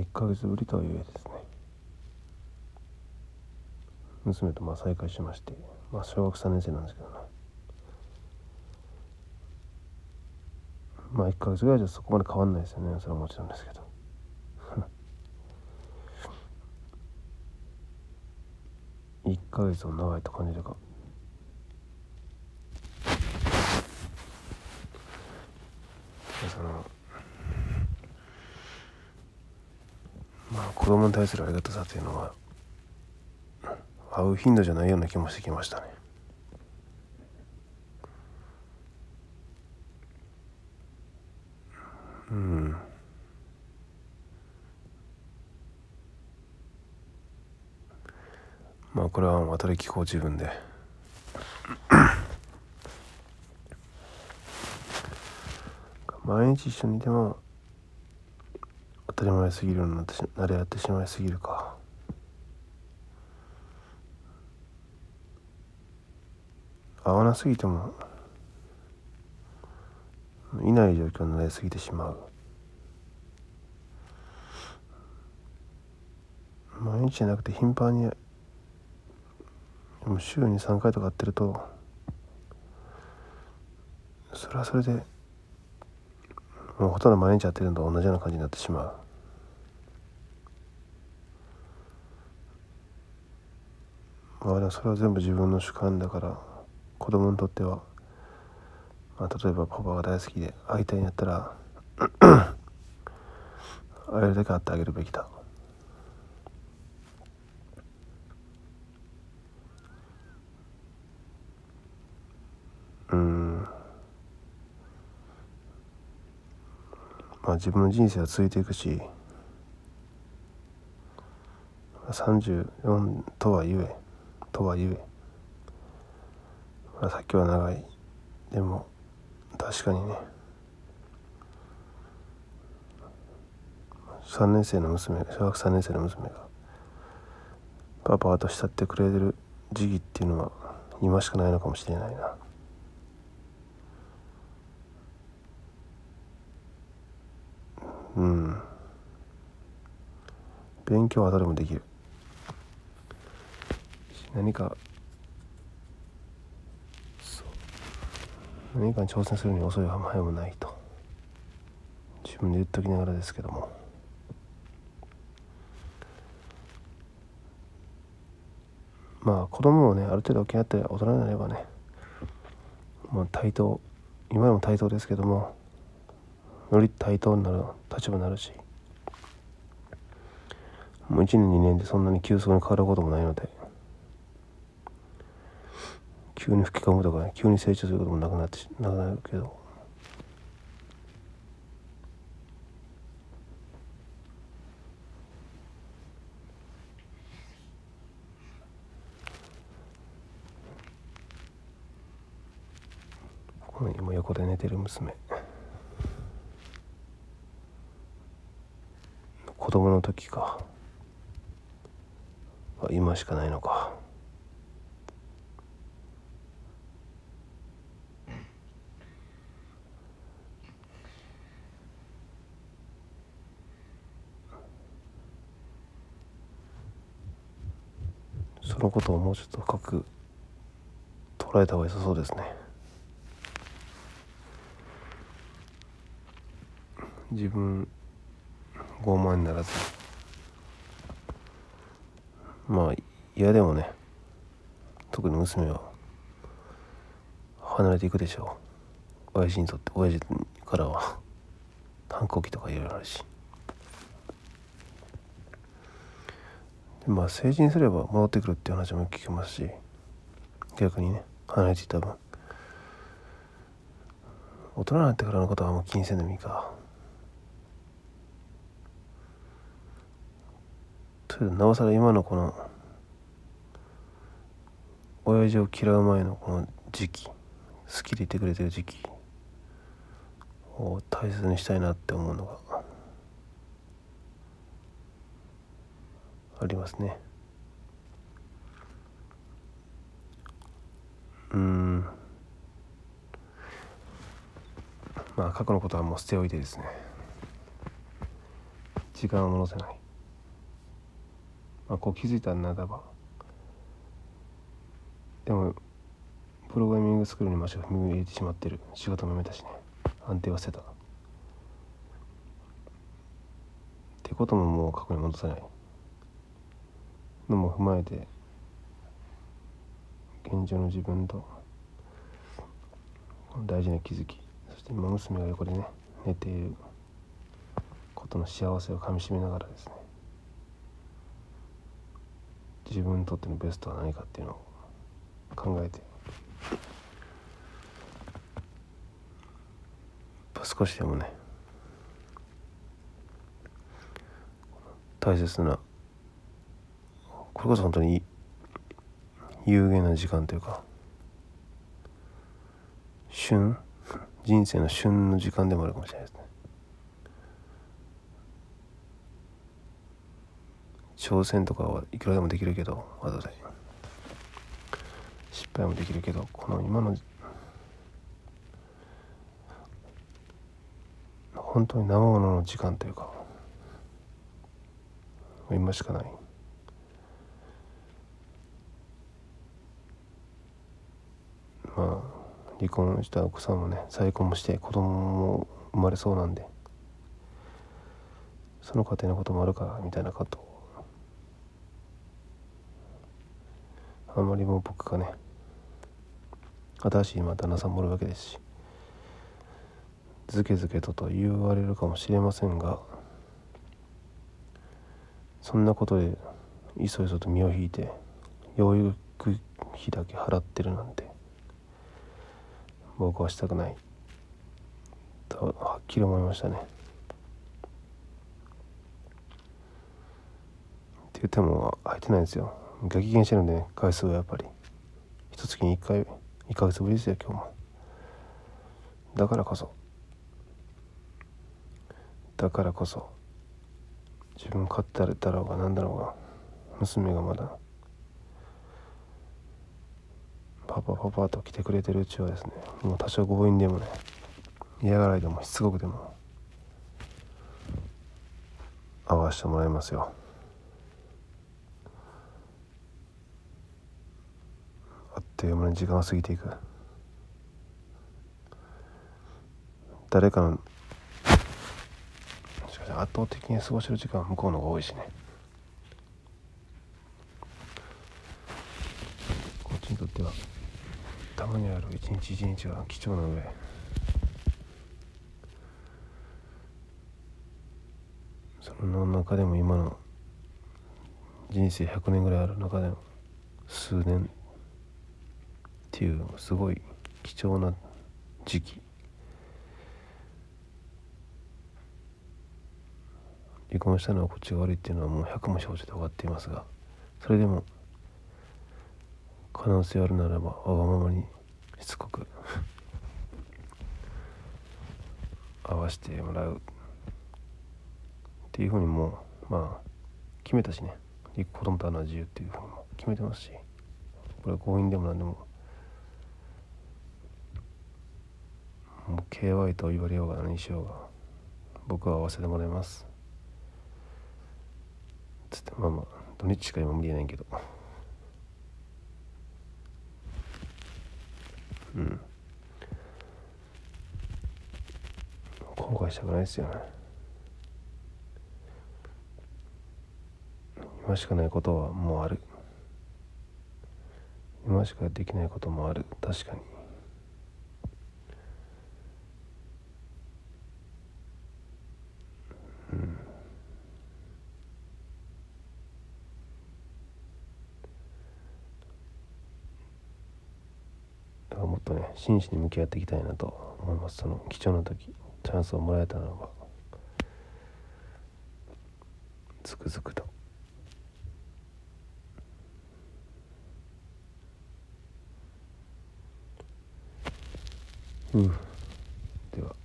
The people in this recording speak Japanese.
1ヶ月ぶりとはいえですね。娘とまあ再会しましてまあ小学3年生なんですけどね。まあ1ヶ月ぐらいじゃそこまで変わんないですよね。それはもちろんですけど。1ヶ月も長いと感じるかそのまあ子供に対するありがたさというのは会う頻度じゃないような気もしてきましたね。うん。まあこれは後で聞こう自分で。毎日一緒にいても当たり前すぎるようになってし慣れ合ってしまいすぎるか。合わなすぎてもいない状況になりすぎてしまう。毎日じゃなくて頻繁にも週に3回とか会ってるとそれはそれでもうほとんど毎日会ってるのと同じような感じになってしまう。まあそれは全部自分の主観だから子供にとっては、まあ、例えばパパが大好きで会いたいんやったら あれだけ会ってあげるべきだ。うん。まあ自分の人生は続いていくし34とはいえ。とはいえ、まあ、先は長い。でも確かにね。3年生の娘小学3年生の娘がパパと慕ってくれてる時期っていうのは今しかないのかもしれないな。うん。勉強は誰もできる。何か何かに挑戦するに遅いは早もないと。自分で言っときながらですけども。まあ子供もねある程度大きくなって大人になればねもう対等今でも対等ですけどもより対等になる立場になるしもう1年2年でそんなに急速に変わることもないので急に吹き込むとか、ね、急に成長することもなくなってなくなるけど。今横で寝てる娘。子供の時か。今しかないのかそことをもうちょっと深く捉えた方が良さそうですね。自分傲慢にならず。まあ嫌でもね特に娘は離れていくでしょう。親父にとって親父からは反抗期とかいろいろあるし。まあ成人すれば戻ってくるっていう話も聞きますし逆にね離れていた分。大人になってからのことはもう気にせんでもいいか。なおさら今のこの親父を嫌う前のこの時期好きでいてくれてる時期を大切にしたいなって思うのがありますね。うん。まあ過去のことはもう捨ておいてですね。時間を戻せない、まあ、こう気づいたならば。でもプログラミングスクールに足を踏み入れてしまってる。仕事も辞めたしね。安定は捨てた。ってことももう過去に戻せない。のも踏まえて現状の自分と大事な気づきそして今娘が横でね寝ていることの幸せをかみしめながらですね自分にとってのベストは何かっていうのを考えて少しでもね大切なこれこそ本当に有限な時間というか旬？人生の旬の時間でもあるかもしれないですね。挑戦とかはいくらでもできるけどわざわざ失敗もできるけどこの今の本当に生ものの時間というか今しかない。まあ離婚した奥さんもね再婚もして子供も生まれそうなんでその家庭のこともあるかみたいなことあまりもう僕がね新しいま旦那さんもおるわけですしずけずけとと言われるかもしれませんがそんなことでいそいそと身を引いて養育費だけ払ってるなんて僕はしたくない。とはっきり思いましたね。って言っても入ってないんですよ。激減してるんで、ね、回数はやっぱり。一月に1回1ヶ月ぶりですよ今日も。だからこそ。だからこそ。自分飼ってたろうが何だろうが娘がまだパパパパと来てくれてるうちはですねもう多少強引でもね嫌がらいでもしつこくでも会わしてもらいますよ。あっという間に時間が過ぎていく。誰かのしかし圧倒的に過ごしてる時間は向こうの方が多いしねこっちにとってはたまにある一日一日は貴重な上。その中でも今の人生100年ぐらいある中での数年っていうすごい貴重な時期。離婚したのはこっちが悪いっていうのはもう100も承知で終わっていますがそれでも可能性あるならばわがままにしつこく 合わせてもらう。っていうふうにもうまあ決めたしね。子供と会うのは自由っていうふうにも決めてますし。これは強引でも何でも。もう KY と言われようが何しようが僕は合わせてもらいます。つってまあまあ土日しか今無理やないけど。うん。後悔したくないですよね。今しかないことはもうある。今しかできないこともある。確かにとね真摯に向き合っていきたいなと思います。その貴重な時チャンスをもらえたならばつくづくと。うん。では。